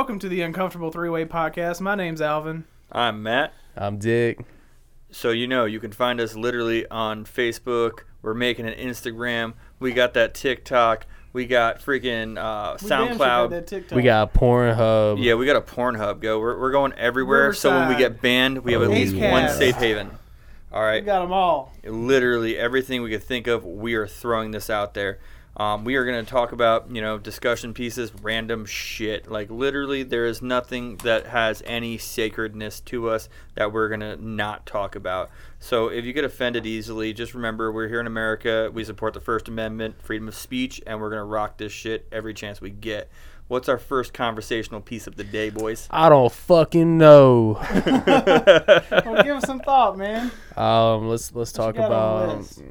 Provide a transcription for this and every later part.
Welcome to the Uncomfortable Three Way Podcast. My name's Alvin. I'm Matt. I'm Dick. So you know you can find us literally on Facebook. We're making an Instagram. We got that TikTok. We got freaking uh, We damn sure got SoundCloud. that TikTok. We got Pornhub. Yeah, we got a Pornhub. Go. We're, we're going everywhere. So when we Riverside. get banned, we have at least yeah. one safe haven. All We right. got them all. Literally everything we could think of, we are throwing this out there. Um, we are going to talk about, you know, discussion pieces, random shit. Like literally, there is nothing that has any sacredness to us that we're going to not talk about. So if you get offended easily, just remember we're here in America. We support the First Amendment, freedom of speech, and we're going to rock this shit every chance we get. What's our first conversational piece of the day, boys? I don't fucking know. Well, give us some thought, man. Um, let's let's What talk got on the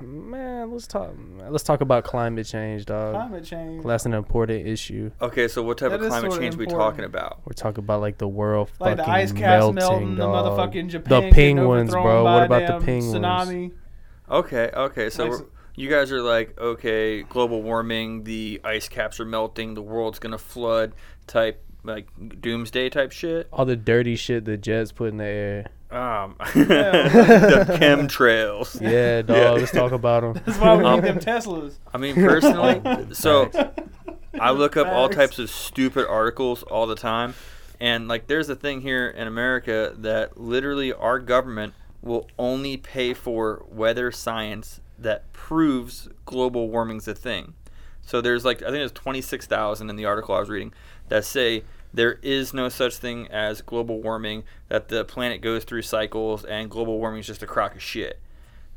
about man. Let's talk. Let's talk about climate change, dog. Climate change. That's an important issue. Okay, so what type That of climate sorta change are we talking about? We're talking about like the world Like fucking the ice caps melting, melting, the dog. motherfucking Japan. the penguins, overthrown bro. By What about the damn penguins? Tsunami. Okay, okay. So Like- we're- you guys are like, okay, global warming, the ice caps are melting, the world's gonna flood, type like doomsday type shit. All the dirty shit the Jets put in the air. Um, the chemtrails. Yeah, dog. Yeah. Let's talk about them. That's why we Um, need them Teslas. I mean, personally, so I look up all types of stupid articles all the time, and like, there's a thing here in America that literally our government will only pay for weather science that proves global warming's a thing. So there's like I think there's 26,000 in the article I was reading that say there is no such thing as global warming that the planet goes through cycles and global warming is just a crock of shit.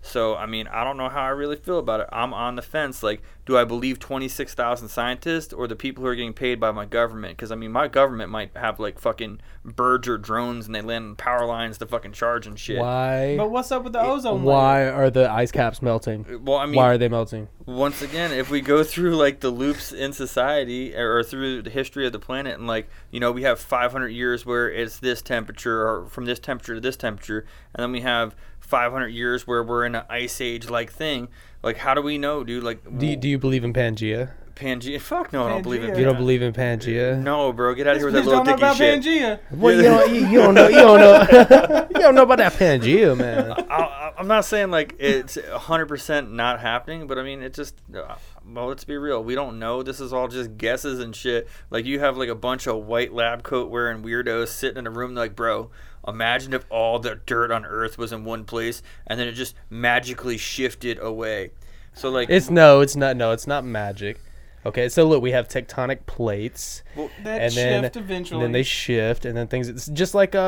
So I mean, I don't know how I really feel about it. I'm on the fence. Like, do I believe 26,000 scientists or the people who are getting paid by my government? Because I mean, my government might have like fucking birds or drones and they land on power lines to fucking charge and shit. Why? But what's up with the ozone layer? Why are the ice caps melting? Uh, well, I mean, Why are they melting? once again, if we go through like the loops in society or, or through the history of the planet, and like you know, we have 500 years where it's this temperature, or from this temperature to this temperature, and then we have 500 years where we're in an ice age like thing. Like, how do we know, dude? Like, Do you, do you believe in Pangea? Pangea? Fuck no, I don't believe in. Pangea. You don't believe in Pangea? No, bro, get out of here with that little don't dicky about shit. Pangea. Well, you don't, you, you don't know. You don't know. you don't know about that Pangea, man. I, I'm not saying like it's 100% not happening, but I mean it just uh, well, let's be real. We don't know. This is all just guesses and shit. Like you have like a bunch of white lab coat wearing weirdos sitting in a room like, "Bro, imagine if all the dirt on earth was in one place and then it just magically shifted away." So like It's no. It's not. No. It's not magic. Okay. So look, we have tectonic plates, well, and then shift eventually. and then they shift, and then things. It's just like uh,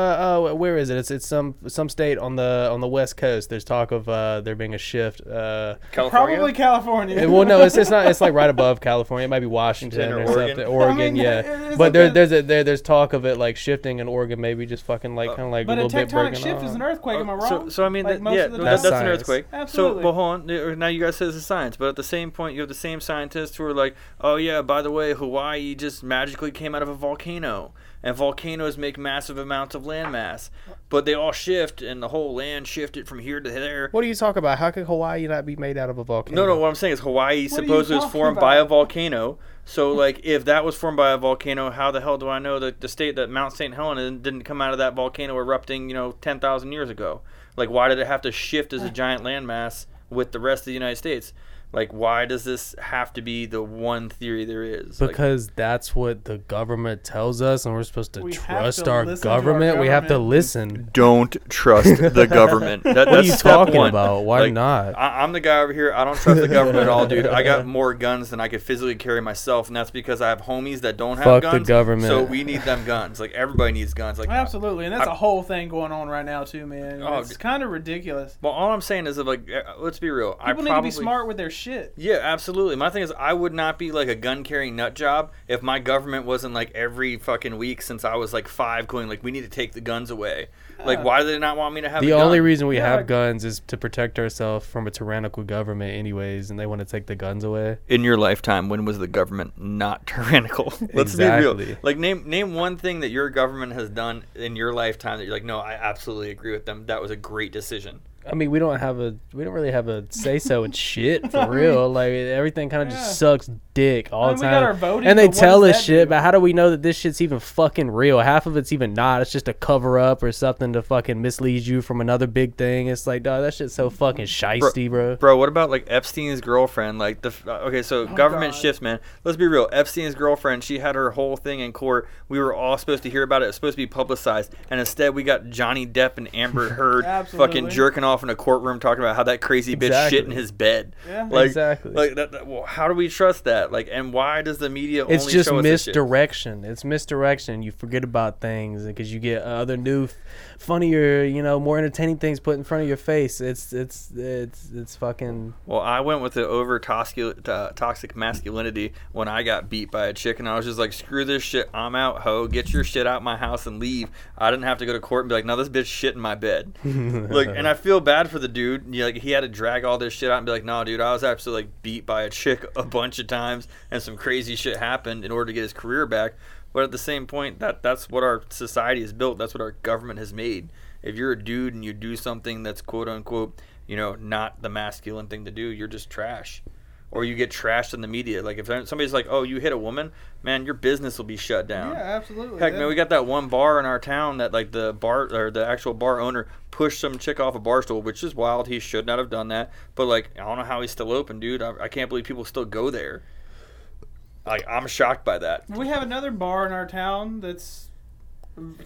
uh where is it? It's it's some some state on the on the west coast. There's talk of uh there being a shift. Uh, California. Probably California. it- well, no, it's it's not. It's like right above California. It might be Washington Or or, Oregon. something. Oregon, I mean, yeah. But like there, a- there's a there, there's talk of it like shifting in Oregon, maybe just fucking like Uh, kind of like but a a little bit tectonic breaking shift is an earthquake. Am I wrong? So, so I mean, Like that, yeah, that- that's, That's an earthquake. Absolutely. So, well, hold on. Uh, Now you guys say it's is science, but at the same point, you have the same scientists who are like, "Oh yeah, by the way, Hawaii just magically came out of a volcano, and volcanoes make massive amounts of landmass, but they all shift, and the whole land shifted from here to there." What are you talking about? How could Hawaii not be made out of a volcano? No, no. What I'm saying is Hawaii What are you supposedly was talking formed by a about? volcano. So, like, if that was formed by a volcano, how the hell do I know that the state that Mount St. Helena didn't come out of that volcano erupting, you know, 10,000 years ago? Like, why did it have to shift as a giant landmass with the rest of the United States? Like, why does this have to be the one theory there is? Like, Because that's what the government tells us, and we're supposed to We trust to our listen to our government. We have to listen. don't trust the government. That, What are you talking one. about? Why Like, not? I, I'm the guy over here. I don't trust the government at all, dude. I got more guns than I could physically carry myself, and that's because I have homies that don't have Fuck the guns. government. So we need them guns. Like everybody needs guns. Like Absolutely, and that's I- a whole thing going on right now too, man. Oh, it's kind of ridiculous. Well, all I'm saying is, that, like, uh, let's be real. I People need to be smart with their shit. Yeah, absolutely. My thing is, I would not be like a gun carrying nut job if my government wasn't like every fucking week since I was like five, going like, we need to take the guns away. Like, why do they not want me to have the a gun? only reason we Yeah, have guns is to protect ourselves from a tyrannical government, anyways, and they want to take the guns away. in your lifetime, when was the government not tyrannical? Let's be real. Like, name name one thing that your government has done in your lifetime that you're like, no, I absolutely agree with them. That was a great decision. I mean, we don't have a we don't really have a say so in shit for real. Like everything kind of Yeah. just sucks dick all I mean, the time. got our voting, and they but tell does us shit, do? but how do we know that this shit's even fucking real? Half of it's even not. It's just a cover up or something to fucking mislead you from another big thing. It's like, dog, that shit's so fucking shisty, bro. Bro, what about like Epstein's girlfriend? Like the uh, okay, so government God. shifts, man. Let's be real. Epstein's girlfriend, she had her whole thing in court. We were all supposed to hear about it. It was supposed to be publicized, and instead we got Johnny Depp and Amber Heard fucking jerking off in a courtroom talking about how that crazy bitch Exactly. shit in his bed. Yeah. Like, Exactly. Like that, that- well, how do we trust that? Like, and why does the media It's only just show us this shit? misdirection. It's misdirection. You forget about things because you get other new, funnier, you know, more entertaining things put in front of your face. It's it's it's it's fucking. Well, I went with the over toxic, uh, toxic masculinity when I got beat by a chick, and I was just like, "Screw this shit, I'm out, ho. Get your shit out my house and leave." I didn't have to go to court and be like, "No, this bitch shit in my bed." like, and I feel bad for the dude. You know, like he had to drag all this shit out and be like, "No, dude, I was actually like beat by a chick a bunch of times, and some crazy shit happened in order to get his career back." But at the same point, that that's what our society is built. That's what our government has made. If you're a dude and you do something that's quote unquote, you know, not the masculine thing to do, you're just trash. Or you get trashed in the media. Like if somebody's like, "Oh, you hit a woman," man, your business will be shut down. Yeah, absolutely. Heck, yeah. man, we got that one bar in our town that like the bar or the actual bar owner pushed some chick off a bar stool, which is wild. He should not have done that. But like, I don't know how he's still open, dude. I, I can't believe people still go there. Like, I'm shocked by that. We have another bar in our town that's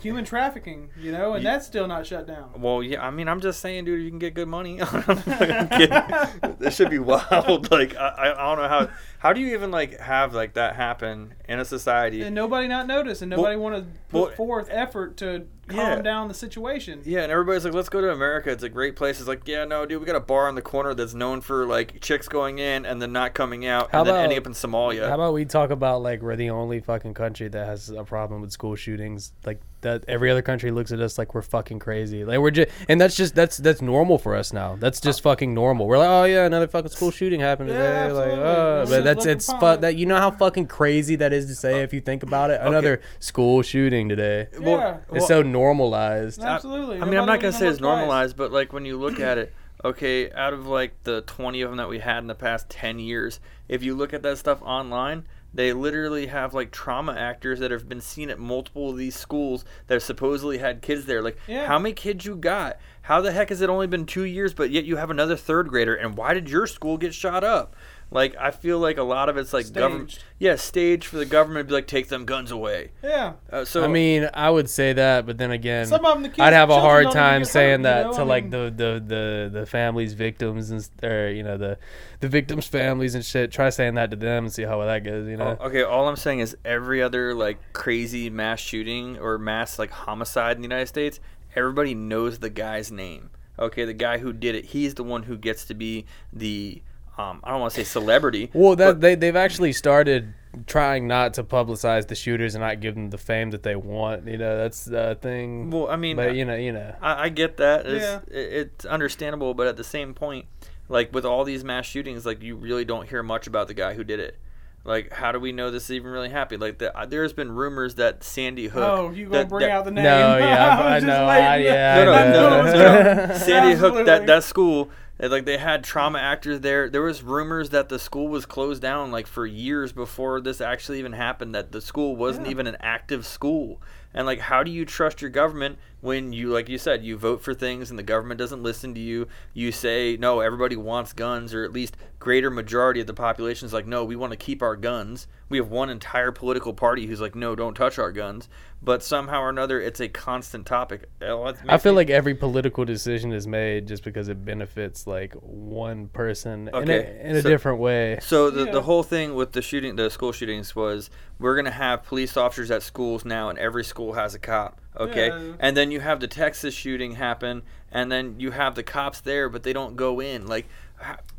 human trafficking, you know, and Ye- that's still not shut down. Well, yeah, I mean, I'm just saying, dude, you can get good money. This should be wild. Like, I, I don't know how. How do you even like have like that happen in a society? And nobody not notice, and Well- nobody want to put well- forth effort to calm Yeah. down the situation. Yeah, and everybody's like, let's go to America. It's a great place. It's like, yeah, no, dude, we got a bar on the corner that's known for like chicks going in and then not coming out How and then about- ending up in Somalia. How about we talk about like we're the only fucking country that has a problem with school shootings? Like that, every other country looks at us like we're fucking crazy. Like we're just, and that's just that's that's normal for us now. That's just fucking normal. We're like, oh yeah, another fucking school shooting happened Yeah, today. Like, oh, uh, Let's but that's it's upon fu- that you know how fucking crazy that is to say if you think about it. Another school shooting today. Well, Yeah. It's so normalized. Absolutely. I mean, I'm not gonna say it's normalized, but like when you look at it, okay, out of like the 20 of them that we had in the past 10 years, if you look at that stuff online, they literally have like trauma actors that have been seen at multiple of these schools that have supposedly had kids there. Like, Yeah. how many kids you got? How the heck has it only been two years, but yet you have another third grader? And why did your school get shot up? Like, I feel like a lot of it's like government. Yeah, stage for the government to be like, take them guns away. Yeah. Uh, so I mean, I would say that, but then again, Some of them, the kids, I'd have a hard time saying hurt, you that know? to I like the, the the the families, victims, and or you know the the victims' families and shit. Try saying that to them and see how that goes. You know, Oh, okay, all I'm saying is every other like crazy mass shooting or mass like homicide in the United States, everybody knows the guy's name. Okay, the guy who did it, he's the one who gets to be the um, I don't want to say celebrity. well, that but- they they've actually started trying not to publicize the shooters and not give them the fame that they want. You know, that's the thing. well, I mean, but you know, you know. I, I get that. It's, Yeah. it, it's understandable, but at the same point, like with all these mass shootings, like you really don't hear much about the guy who did it. Like, how do we know this is even really happened? Like, the, uh, there's been rumors that Sandy Hook. Oh, you gonna that- bring that- out the name? No, yeah, I I know. I- yeah, no, I no, no, know. no, no. Sandy Hook, that, that school, like they had trauma actors there. There was rumors that the school was closed down like for years before this actually even happened. That the school wasn't Yeah. even an active school. And like, how do you trust your government when you, like you said, you vote for things and the government doesn't listen to you? You say no, everybody wants guns, or at least greater majority of the population is like, no, we want to keep our guns. We have one entire political party who's like, no, don't touch our guns. But somehow or another, it's a constant topic. I feel me- like every political decision is made just because it benefits like one person in a, in a so- different way. So the, Yeah. the whole thing with the shooting, the school shootings was we're gonna have police officers at schools now, in every school has a cop. Okay, Yeah. and then you have the Texas shooting happen, and then you have the cops there, but they don't go in. Like,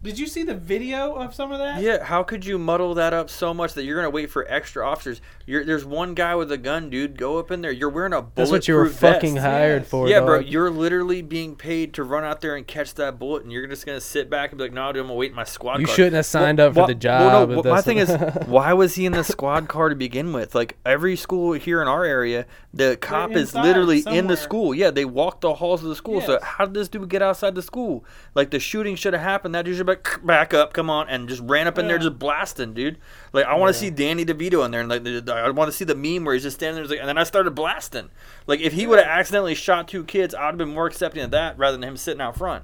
Did you see the video of some of that? yeah, how could you muddle that up so much that you're gonna wait for extra officers? You're, there's one guy with a gun, dude. Go up in there. You're wearing a bulletproof That's what you were vest. fucking hired Yes. for. Yeah, bro, you're literally being paid to run out there and catch that bullet, and you're just gonna sit back and be like, "No, dude, I'm gonna wait in my squad." Car. You car." shouldn't have signed Well, up for wha- the job. Well, no, if my that's- thing is, why was he in the squad car to begin with? Like every school here in our area, the cop is inside literally in the school. Yeah, they walk the halls of the school. So how did this dude get outside the school? Like the shooting should have happened. That dude should like back up, come on, and just ran up in there just blasting, dude. Like I want to see Danny DeVito in there, and like I want to see the meme where he's just standing there, like, and then I started blasting. Like if he would have accidentally shot two kids, I'd have been more accepting of that rather than him sitting out front.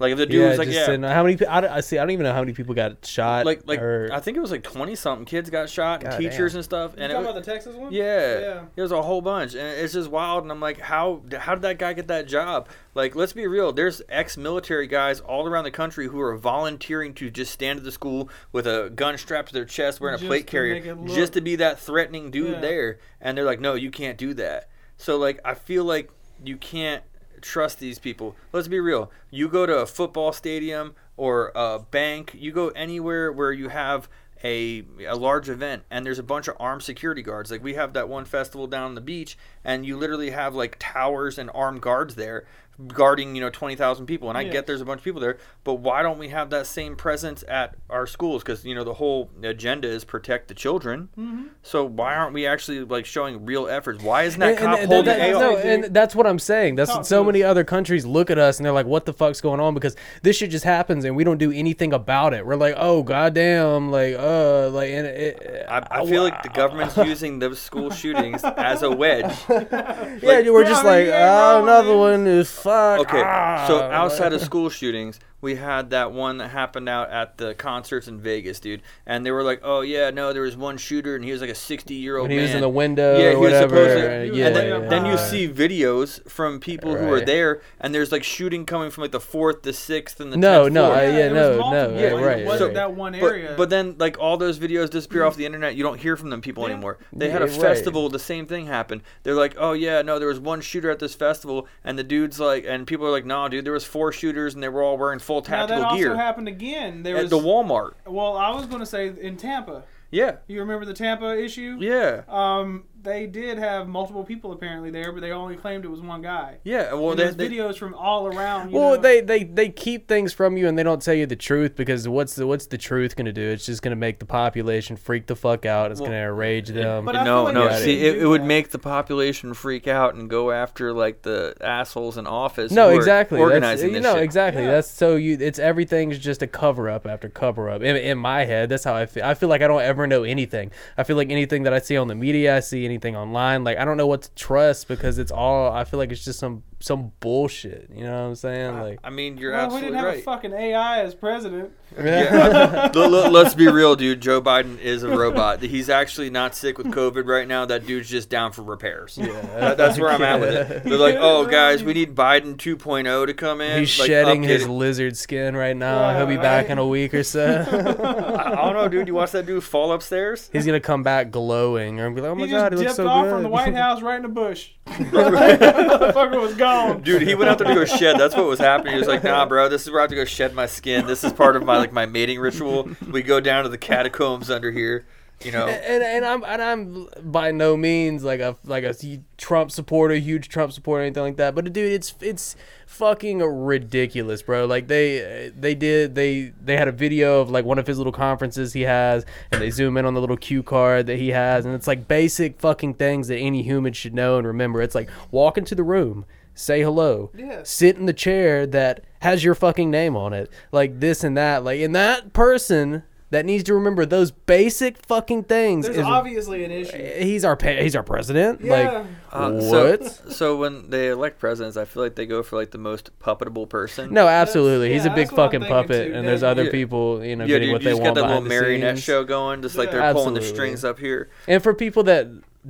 Like if the dude yeah, was like, just yeah, sitting- how many? pe- I, don't- I see. I don't even know how many people got shot. like like or, I think it was like twenty something kids got shot, and God teachers damn. and stuff, You and it talking was, about the Texas one? yeah, Yeah. it was a whole bunch, and it's just wild. And I'm like, how how did that guy get that job? Like, let's be real. There's ex-military guys all around the country who are volunteering to just stand at the school with a gun strapped to their chest, wearing a plate carrier, make it look- just to be that threatening dude Yeah. there. And they're like, no, you can't do that. So like, I feel like you can't trust these people. Let's be real. You go to a football stadium or a bank, you go anywhere where you have a, a large event and there's a bunch of armed security guards. Like we have that one festival down on the beach and you literally have like towers and armed guards there guarding, you know, 20,000 people. And I Yeah. get there's a bunch of people there, but why don't we have that same presence at our schools cuz you know the whole agenda is protect the children. Mm-hmm. So why aren't we actually like showing real efforts? Why isn't that And- and cop that- holding that- AR? no, and that's what I'm saying. That's Talk so many us. other countries look at us and they're like, "What the fuck's going on?" Because this shit just happens and we don't do anything about it. We're like, "Oh goddamn!" Like, uh, like, and it, I, I feel like the government's using those school shootings as a wedge. yeah, we're just Yeah, like, "Oh, another one is fuck." Okay, ah," so outside of school shootings, we had that one that happened out at the concerts in Vegas, dude. And they were like, "Oh yeah, no, there was one shooter, and he was like a sixty-year-old when he was in the window Yeah, or he was supposed to- uh, yeah, and then, yeah, then you see videos from people who were there, and there's like shooting coming from like the fourth, the sixth, and the No, 10th no, floor. I- yeah, there no, no, yeah, It right, wasn't right. that one But, area. but then, like all those videos disappear off the internet. You don't hear from them people Yeah. anymore. They had a Yeah, right. festival. The same thing happened. They're like, "Oh yeah, no, there was one shooter at this festival," and the dude's like, and people are like, "No, dude, there was four shooters, and they were all wearing full now that tactical also happened again. There at was the Walmart." well, I was going to say in Tampa. Yeah, You remember the Tampa issue? yeah, Um, they did have multiple people apparently there, but they only claimed it was one guy. yeah. Well, and there's they, videos from all around. You Well, know? they, they they keep things from you and they don't tell you the truth because what's the what's the truth gonna do? It's just gonna make the population freak the fuck out. It's Well, gonna enrage them. But no, like no. See, it, it would make the population freak out and go after like the assholes in office. no, who exactly. That's, Organizing you this know, shit. exactly. Yeah. That's so you. It's everything's just a cover up after cover up. In, in my head, that's how I feel. I feel like I don't ever know anything. I feel like anything that I see on the media, I see anything online. Like I don't know what to trust because it's all. I feel like it's just some some bullshit. You know what I'm saying? Like. I mean, you're well, we didn't have right. a fucking AI as president. Yeah. L- l- Let's be real, dude. Joe Biden is a robot. He's actually not sick with COVID right now. That dude's just down for repairs. Yeah, that's where I'm at with it. They're like, oh, guys, we need Biden 2.0 to come in. He's like, shedding update his it. lizard skin right now. Yeah, He'll be back in a week or so. I, I don't know, dude. You watch that dude fall upstairs? He's gonna come back glowing, and be like, "Oh my he god, just he looks dipped so off from the White House right in the bush. Motherfucker was gone. Dude, he went out there to go shed. That's what was happening. He was like, "Nah, bro, this is where I have to go shed my skin. This is part of my like my mating ritual. We go down to the catacombs under here, you know." and, and I'm and I'm by no means like a like a Trump supporter, huge Trump supporter, anything like that. But dude, it's it's fucking ridiculous, bro. Like they they did they they had a video of like one of his little conferences he has, and they zoom in on the little cue card that he has, and it's like basic fucking things that any human should know and remember. It's like walk into the room. Say hello. Yes. Sit in the chair that has your fucking name on it. Like this and that. Like, and that person that needs to remember those basic fucking things There's is obviously an issue. he's our pa- he's our president. Yeah. Like Uh, what? So, so when they elect presidents, I feel like they go for like the most puppetable person. no, absolutely. he's a big that's what I'm fucking puppet, too, and there's other Yeah. people, you know, yeah, getting dude, what you they just want got that little behind the marionette scenes. show going, just like they're pulling the strings up here. And for people that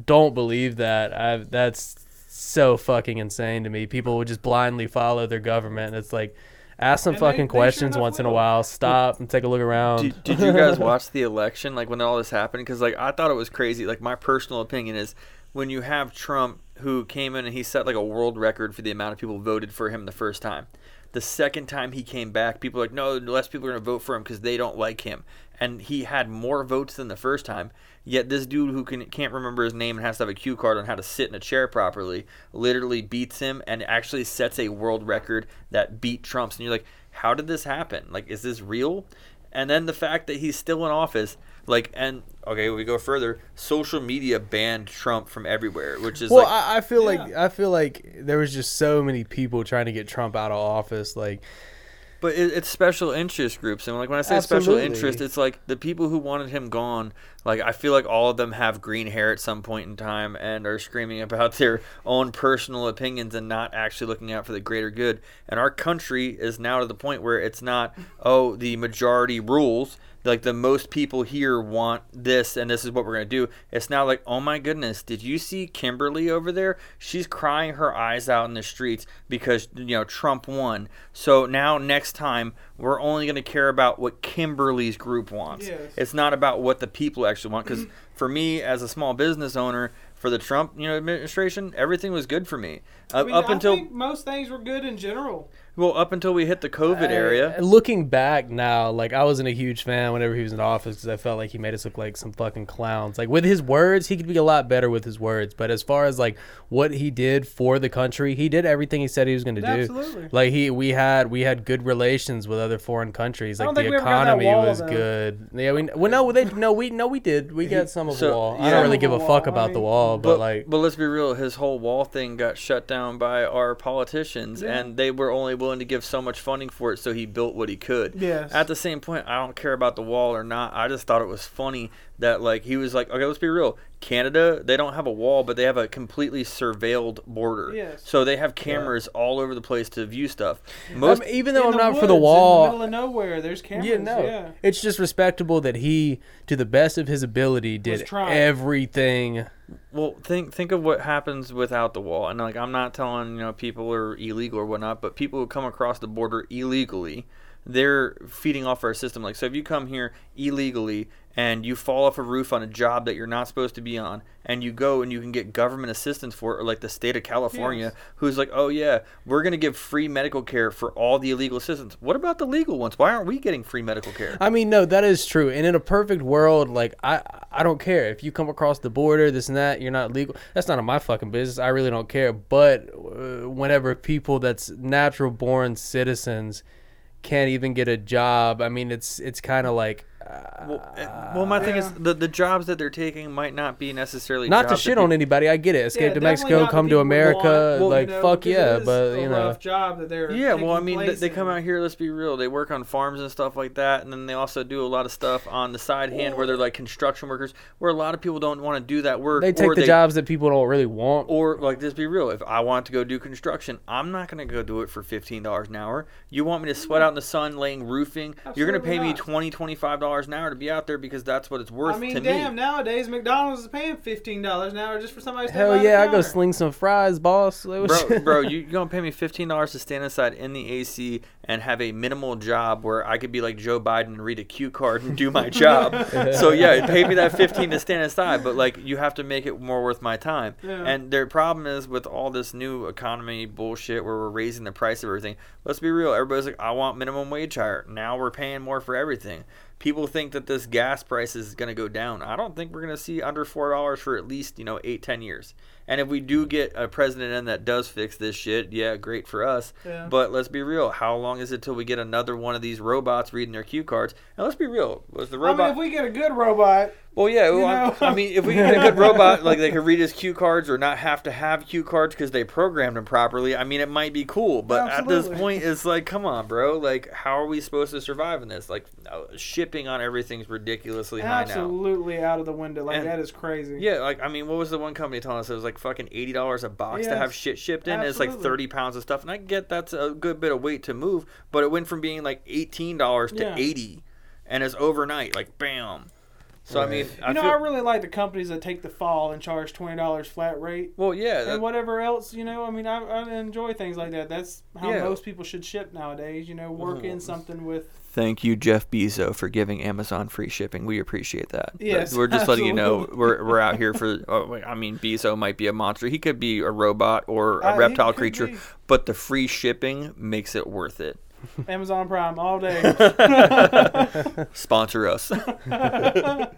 don't believe that, I, that's so fucking insane to me. People would just blindly follow their government. It's like, ask some And fucking they sure questions enough once in a while. Stop and take a look around. Did, did you guys watch the election, like when all this happened? Because like I thought it was crazy. Like my personal opinion is, when you have Trump who came in and he set like a world record for the amount of people voted for him the first time. The second time he came back, people were like, no, less people are going to vote for him because they don't like him. And he had more votes than the first time. Yet this dude who can, can't remember his name and has to have a cue card on how to sit in a chair properly literally beats him and actually sets a world record that beat Trump's. And you're like, how did this happen? Like, is this real? And then the fact that he's still in office, like, and okay, we go further. Social media banned Trump from everywhere, which is well, like, I, I feel Yeah. like I feel like there was just so many people trying to get Trump out of office. Like, But it, it's special interest groups, and like when I say special interest, it's like the people who wanted him gone. Like I feel like all of them have green hair at some point in time and are screaming about their own personal opinions and not actually looking out for the greater good. And our country is now to the point where it's not oh the majority rules. Like the most people here want this, and this is what we're gonna do. It's now like, oh my goodness, did you see Kimberly over there? She's crying her eyes out in the streets because you know Trump won. So now next time we're only gonna care about what Kimberly's group wants. Yes. It's not about what the people actually want. Because for me, as a small business owner, for the Trump you know administration, everything was good for me. I Up mean, up I until think most things were good in general. Well, up until we hit the COVID I- area. Looking back now, like I wasn't a huge fan whenever he was in office because I felt like he made us look like some fucking clowns. Like with his words, he could be a lot better with his words. But as far as like what he did for the country, he did everything he said he was going to do. Absolutely. Like he, we had we had good relations with other foreign countries. I Like don't the think we ever got that economy wall, was though. good. Yeah, we well no they no we no we did we got some of so- the wall. I don't really give a of fuck wall, I about the wall, but, But, like but let's be real, his whole wall thing got shut down by our politicians, Yeah. and they were only willing to give so much funding for it, so he built what he could. Yes. At the same point, I don't care about the wall or not. I just thought it was funny that like he was like, okay, let's be real. Canada, they don't have a wall, but they have a completely surveilled border. Yes. So they have cameras all over the place to view stuff. I Most mean, even though I'm the not for the wall, in the middle of nowhere. There's cameras. Yeah, no. Yeah. It's just respectable that he, to the best of his ability, did trying. everything. Well, think think of what happens without the wall, and like I'm not telling you know people are illegal or whatnot, but people who come across the border illegally, they're feeding off our system. Like, so if you come here illegally and you fall off a roof on a job that you're not supposed to be on, and you go and you can get government assistance for it, or like the state of California, Yes. who's like, oh yeah, we're gonna give free medical care for all the illegal citizens. What about the legal ones? Why aren't we getting free medical care? I mean, no, that is true. And in a perfect world, like I, I don't care if you come across the border, this and that. You're not legal. That's none of my fucking business. I really don't care. But uh, whenever people that's natural born citizens can't even get a job, I mean, it's it's kind of like. Well, eh, well, my thing is the the jobs that they're taking might not be necessarily Not to jobs that shit people- on anybody. I get it. Escape Yeah, to definitely Mexico, not the come to people we America. want, like you know, fuck because yeah, it is but a you know. rough job that they're Yeah, well, I taking mean, they, place they come in. out here. Let's be real. They work on farms and stuff like that, and then they also do a lot of stuff on the side hand where they're like construction workers, where a lot of people don't want to do that work. They take or the jobs that people don't really want. Or like, just be real. If I want to go do construction, I'm not gonna go do it for fifteen dollars an hour. You want me to sweat out in the sun laying roofing? You're gonna Absolutely pay me not. 20 25 dollars an hour to be out there because that's what it's worth I mean, to damn! me. Nowadays, McDonald's is paying fifteen dollars an hour just for somebody. to stand Hell yeah, I go sling some fries, boss. Bro, bro, you you gonna pay me fifteen dollars to stand inside in the AC and have a minimal job where I could be like Joe Biden and read a cue card and do my job. so yeah, pay me that fifteen to stand inside, but like you have to make it more worth my time. Yeah. And their problem is with all this new economy bullshit where we're raising the price of everything. Let's be real, everybody's like, I want minimum wage higher. Now we're paying more for everything. People think that this gas price is going to go down. I don't think we're going to see under four dollars for at least you know eight ten years. And if we do get a president in that does fix this shit, yeah, great for us. Yeah. But let's be real. How long is it till we get another one of these robots reading their cue cards? And let's be real. Was the I mean, robot? if we get a good robot, well, yeah. Well? I mean, if we get a good robot, like they could read his cue cards or not have to have cue cards because they programmed them properly. I mean, it might be cool. But at this point, it's like, come on, bro. Like, how are we supposed to survive in this? Like, shipping on everything's ridiculously high now. absolutely out of the window. Like And- that is crazy. Yeah, like I mean, what was the one company telling us it was like fucking eighty dollars a box to have shit shipped in? It's like thirty pounds of stuff, and I get that's a good bit of weight to move, but it went from being like eighteen dollars to Yeah. eighty, and it's overnight, like bam. So I mean, Right. I You know, feel, I really like the companies that take the fall and charge twenty dollars flat rate. well, yeah, that- and whatever else, you know, I mean, I, I enjoy things like that. That's how Yeah. most people should ship nowadays. You know, work in Mhm. something with. Thank you, Jeff Bezos, for giving Amazon free shipping. We appreciate that. But Yes, we're just letting you know we're, we're out here for. Oh, I mean, Bezos might be a monster. He could be a robot or a Uh, reptile creature, be. but the free shipping makes it worth it. Amazon Prime all day. Sponsor us.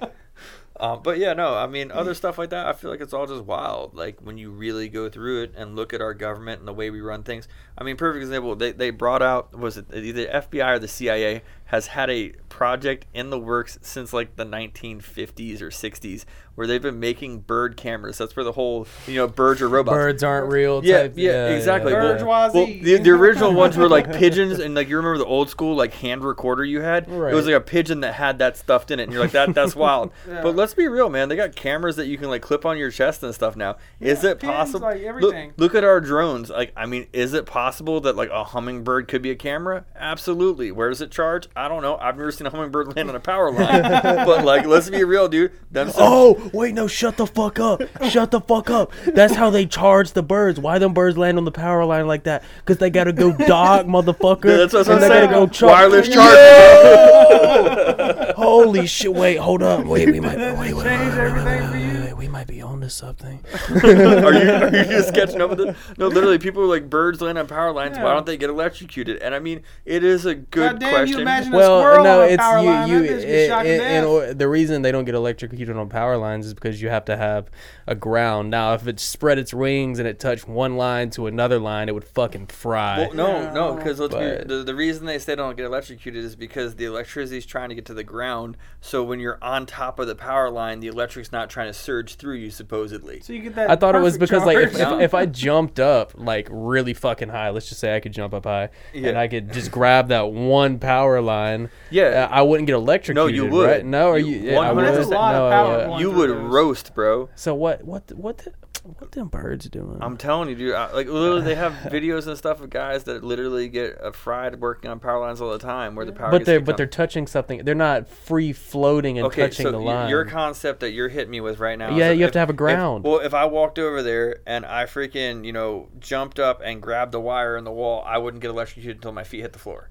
Um, but yeah, no, I mean, other stuff like that, I feel like it's all just wild. Like when you really go through it and look at our government and the way we run things. I mean, perfect example, they, they brought out, was it either FBI or the CIA has had a project in the works since like the 1950s or 60s where they've been making bird cameras. That's where the whole, you know, birds are robots. Birds aren't real. Yeah, type- yeah, exactly. yeah, Well, yeah. Bourgeoisie. Well, the, the original ones were like pigeons, and like you remember the old school like hand recorder you had. Right. It was like a pigeon that had that stuffed in it, and you're like, that that's wild. Yeah. But let's be real, man. They got cameras that you can like clip on your chest and stuff now. is it possible? like, look, look at our drones. Like, I mean, is it possible that like a hummingbird could be a camera? Absolutely. Where does it charge? I don't know. I've never seen a hummingbird land on a power line. but like, let's be real, dude. Them some- Oh wait, no! Shut the fuck up! Shut the fuck up! That's how they charge the birds. Why them birds land on the power line like that? Because they gotta go dock, motherfucker. Yeah, that's what I'm they saying. go charge. Wireless charging. Holy shit! Wait, hold up. Wait, we might. Wait, wait, wait, Change wait, wait, wait, wait, you. wait, We might be onto something. are you are you just catching up with it? No, literally, people are like birds land on power lines. Why don't they get electrocuted? And I mean, it is a good God damn, question. you imagine a Well, squirrel no, on a it's power you. line. you that bitch i- get shot to i- death. in or- the reason they don't get electrocuted on power lines is because you have to have a ground. Now, if it spread its wings and it touched one line to another line, it would fucking fry. Well, no, Yeah. no, because let's But- be the, the reason they say don't get electrocuted is because the electricity is trying to get to the ground. So when you're on top of the power line, the electric's not trying to surge through you, supposedly. so you get that. I thought it was perfect because like if, charge. if, if I jumped up like really fucking high, let's just say I could jump up high and I could just grab that one power line, Yeah. uh, I wouldn't get electrocuted. No, you would. Right? No, or You- you? yeah, I 100%. would. That's a lot of No, I power would. you would roast, bro. So what? What? What? The, what them birds doing? I'm telling you, dude. I, like literally, they have videos and stuff of guys that literally get uh, fried working on power lines all the time, where the power. but they're but on. they're touching something. They're not free floating and okay, touching so the line. your concept that you're hitting me with right now. Yeah, that you have if- to have a if- ground. well, if I walked over there and I freaking you know jumped up and grabbed the wire in the wall, I wouldn't get electrocuted until my feet hit the floor.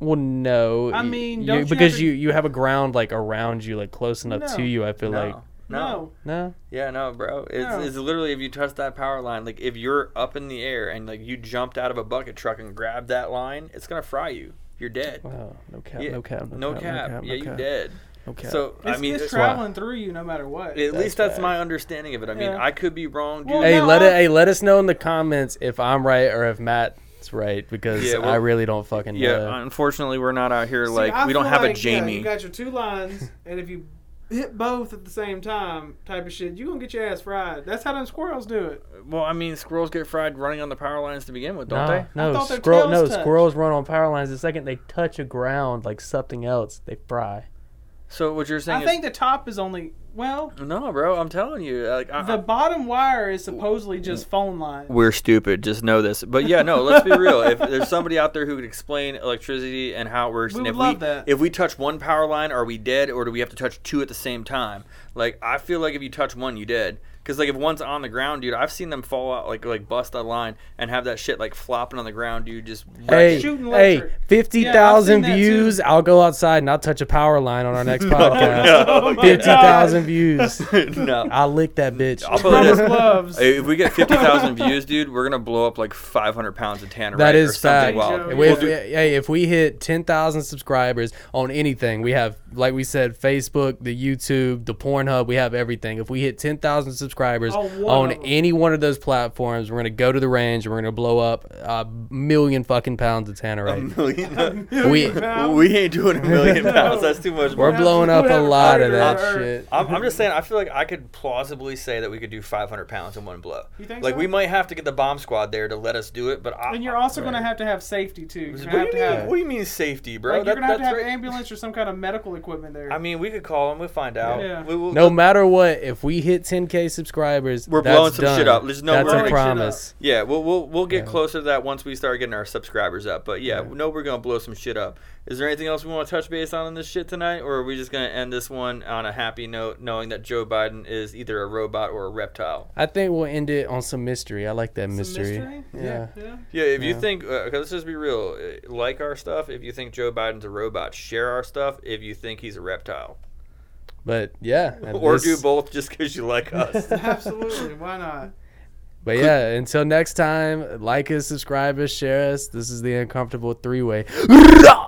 well, no. I mean, you- don't you have because to- you you have a ground like around you, like close enough No. to you. I feel No, like no, no. no. yeah, no, bro. It's, No. it's literally if you touch that power line, like if you're up in the air and like you jumped out of a bucket truck and grabbed that line, it's gonna fry you. You're dead. Wow, no cap, Yeah, no cap, No cap. Yeah, you cap, dead. No cap. So It's, I mean, it's it's- traveling through you no matter what. at That's least that's bad. my understanding of it. I mean, Yeah. I could be wrong. Well, hey, no, let it. Hey, let us know in the comments if I'm right or if Matt's right because Yeah, I really don't fucking yeah, know. unfortunately, we're not out here See, like I we don't feel have a like, yeah, Jamie. you got your two lines, and if you hit both at the same time, type of shit, you gonna get your ass fried. That's how them squirrels do it. Well, I mean, squirrels get fried running on the power lines to begin with, don't no, they? no, thought squirrel, no, touch. squirrels run on power lines. The second they touch a ground like something else, they fry. So what you're saying I is think the top is only well, no, bro. I'm telling you, like I, the bottom wire is supposedly just phone line. we're stupid. Just know this. But yeah, no. Let's be real. If there's somebody out there who could explain electricity and how it works, We and would if love we that. if we touch one power line, are we dead, or do we have to touch two at the same time? Like I feel like if you touch one, you dead. Because like if one's on the ground, dude, I've seen them fall out like like bust a line and have that shit like flopping on the ground, dude. Just Hey, shooting hey, electric. Fifty Yeah, thousand I've seen that views. too. I'll go outside and I'll touch a power line on our next podcast. no. Oh my Fifty God. thousand views. no. I'll lick that bitch. I'll put it gloves. If we get fifty thousand views, dude, we're gonna blow up like five hundred pounds of tannerite. That is or fact. wild. If If, We'll if- do- hey, if we hit 10,000 subscribers on anything, we have, like we said, Facebook, the YouTube, the Pornhub, we have everything. If we hit 10,000 subscribers oh, On on any one of those platforms, we're going to go to the range and we're going to blow up a million fucking pounds of tannerite. Million- We- we ain't doing a million pounds. That's too much. We're blowing up a lot of Whatever. that Whatever. shit. I'm, I'm just saying. I feel like I could plausibly say that we could do 500 pounds in one blow. You think like so? we might have to get the bomb squad there to let us do it, but I, and you're also Right. gonna have to have safety too. You're What gonna do, have you to mean, have, what do you mean safety, bro? like, you're gonna have to have right. ambulance or some kind of medical equipment there. I mean, we could call them. We'll find out. Yeah. We will, No matter what, if we hit 10K subscribers, We're that's blowing some done. shit up. There's no that's blowing a shit promise. Yeah, we'll we'll, we'll get Yeah. closer to that once we start getting our subscribers up. But yeah, we know we're gonna blow some shit up. Is there anything else we want to touch base on in this shit tonight, or are we just gonna end this one on a happy note, knowing that Joe Biden is either a robot or a reptile? I think we'll end it on some mystery. I like that Some mystery. mystery? Yeah. yeah. Yeah, if you Yeah. think, uh, 'cause let's just be real, uh, like our stuff. If you think Joe Biden's a robot, share our stuff. If you think he's a reptile, But yeah. or this- do both just because you like us. Absolutely. Why not? But yeah, until next time, like us, subscribe us, share us. This is the uncomfortable three way.